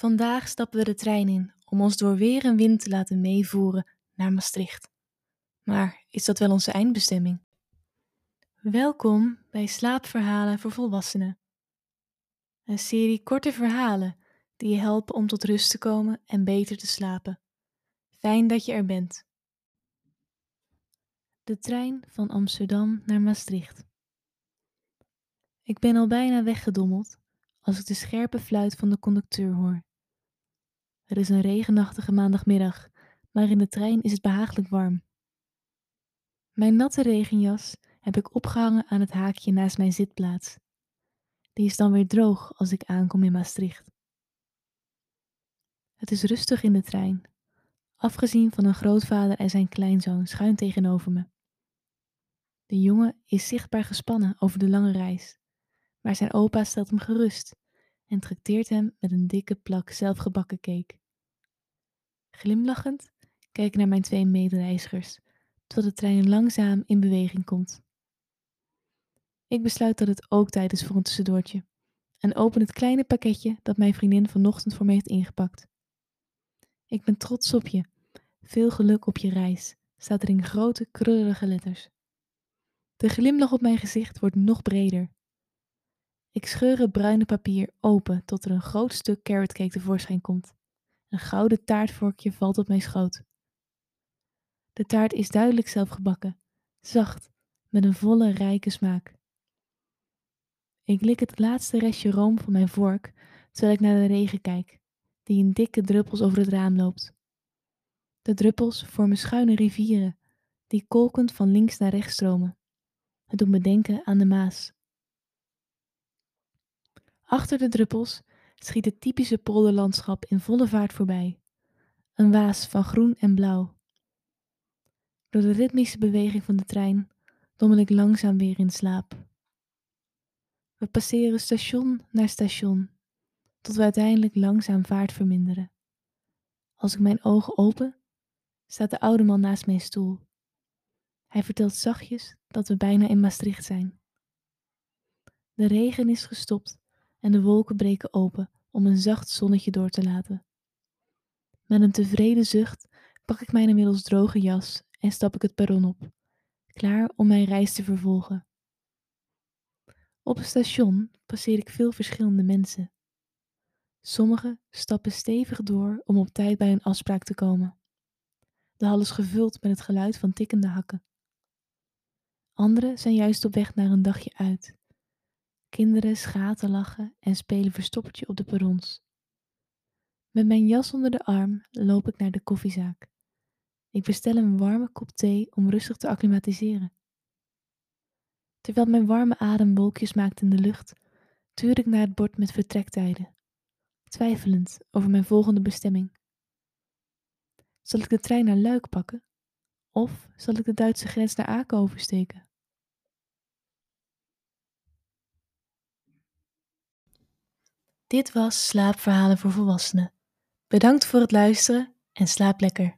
Vandaag stappen we de trein in om ons door weer en wind te laten meevoeren naar Maastricht. Maar is dat wel onze eindbestemming? Welkom bij Slaapverhalen voor Volwassenen. Een serie korte verhalen die je helpen om tot rust te komen en beter te slapen. Fijn dat je er bent. De trein van Amsterdam naar Maastricht. Ik ben al bijna weggedommeld als ik de scherpe fluit van de conducteur hoor. Het is een regenachtige maandagmiddag, maar in de trein is het behagelijk warm. Mijn natte regenjas heb ik opgehangen aan het haakje naast mijn zitplaats. Die is dan weer droog als ik aankom in Maastricht. Het is rustig in de trein, afgezien van een grootvader en zijn kleinzoon schuin tegenover me. De jongen is zichtbaar gespannen over de lange reis, maar zijn opa stelt hem gerust en trakteert hem met een dikke plak zelfgebakken cake. Glimlachend kijk ik naar mijn twee medereizigers, totdat de trein langzaam in beweging komt. Ik besluit dat het ook tijd is voor een tussendoortje en open het kleine pakketje dat mijn vriendin vanochtend voor me heeft ingepakt. Ik ben trots op je. Veel geluk op je reis, staat er in grote, krullige letters. De glimlach op mijn gezicht wordt nog breder. Ik scheur het bruine papier open tot er een groot stuk carrotcake tevoorschijn komt. Een gouden taartvorkje valt op mijn schoot. De taart is duidelijk zelf gebakken, zacht, met een volle, rijke smaak. Ik lik het laatste restje room van mijn vork terwijl ik naar de regen kijk, die in dikke druppels over het raam loopt. De druppels vormen schuine rivieren, die kolkend van links naar rechts stromen. Het doet me denken aan de Maas. Achter de druppels schiet het typische polderlandschap in volle vaart voorbij. Een waas van groen en blauw. Door de ritmische beweging van de trein dommel ik langzaam weer in slaap. We passeren station na station, tot we uiteindelijk langzaam vaart verminderen. Als ik mijn ogen open, staat de oude man naast mijn stoel. Hij vertelt zachtjes dat we bijna in Maastricht zijn. De regen is gestopt en de wolken breken open om een zacht zonnetje door te laten. Met een tevreden zucht pak ik mijn inmiddels droge jas en stap ik het perron op, klaar om mijn reis te vervolgen. Op het station passeer ik veel verschillende mensen. Sommigen stappen stevig door om op tijd bij een afspraak te komen. De hal is gevuld met het geluid van tikkende hakken. Anderen zijn juist op weg naar een dagje uit Kinderen schaten lachen en spelen verstoppertje op de perrons. Met mijn jas onder de arm loop ik naar de koffiezaak. Ik bestel een warme kop thee om rustig te acclimatiseren. Terwijl mijn warme adem wolkjes maakt in de lucht, tuur ik naar het bord met vertrektijden, twijfelend over mijn volgende bestemming. Zal ik de trein naar Luik pakken? Of zal ik de Duitse grens naar Aken oversteken? Dit was Slaapverhalen voor Volwassenen. Bedankt voor het luisteren en slaap lekker.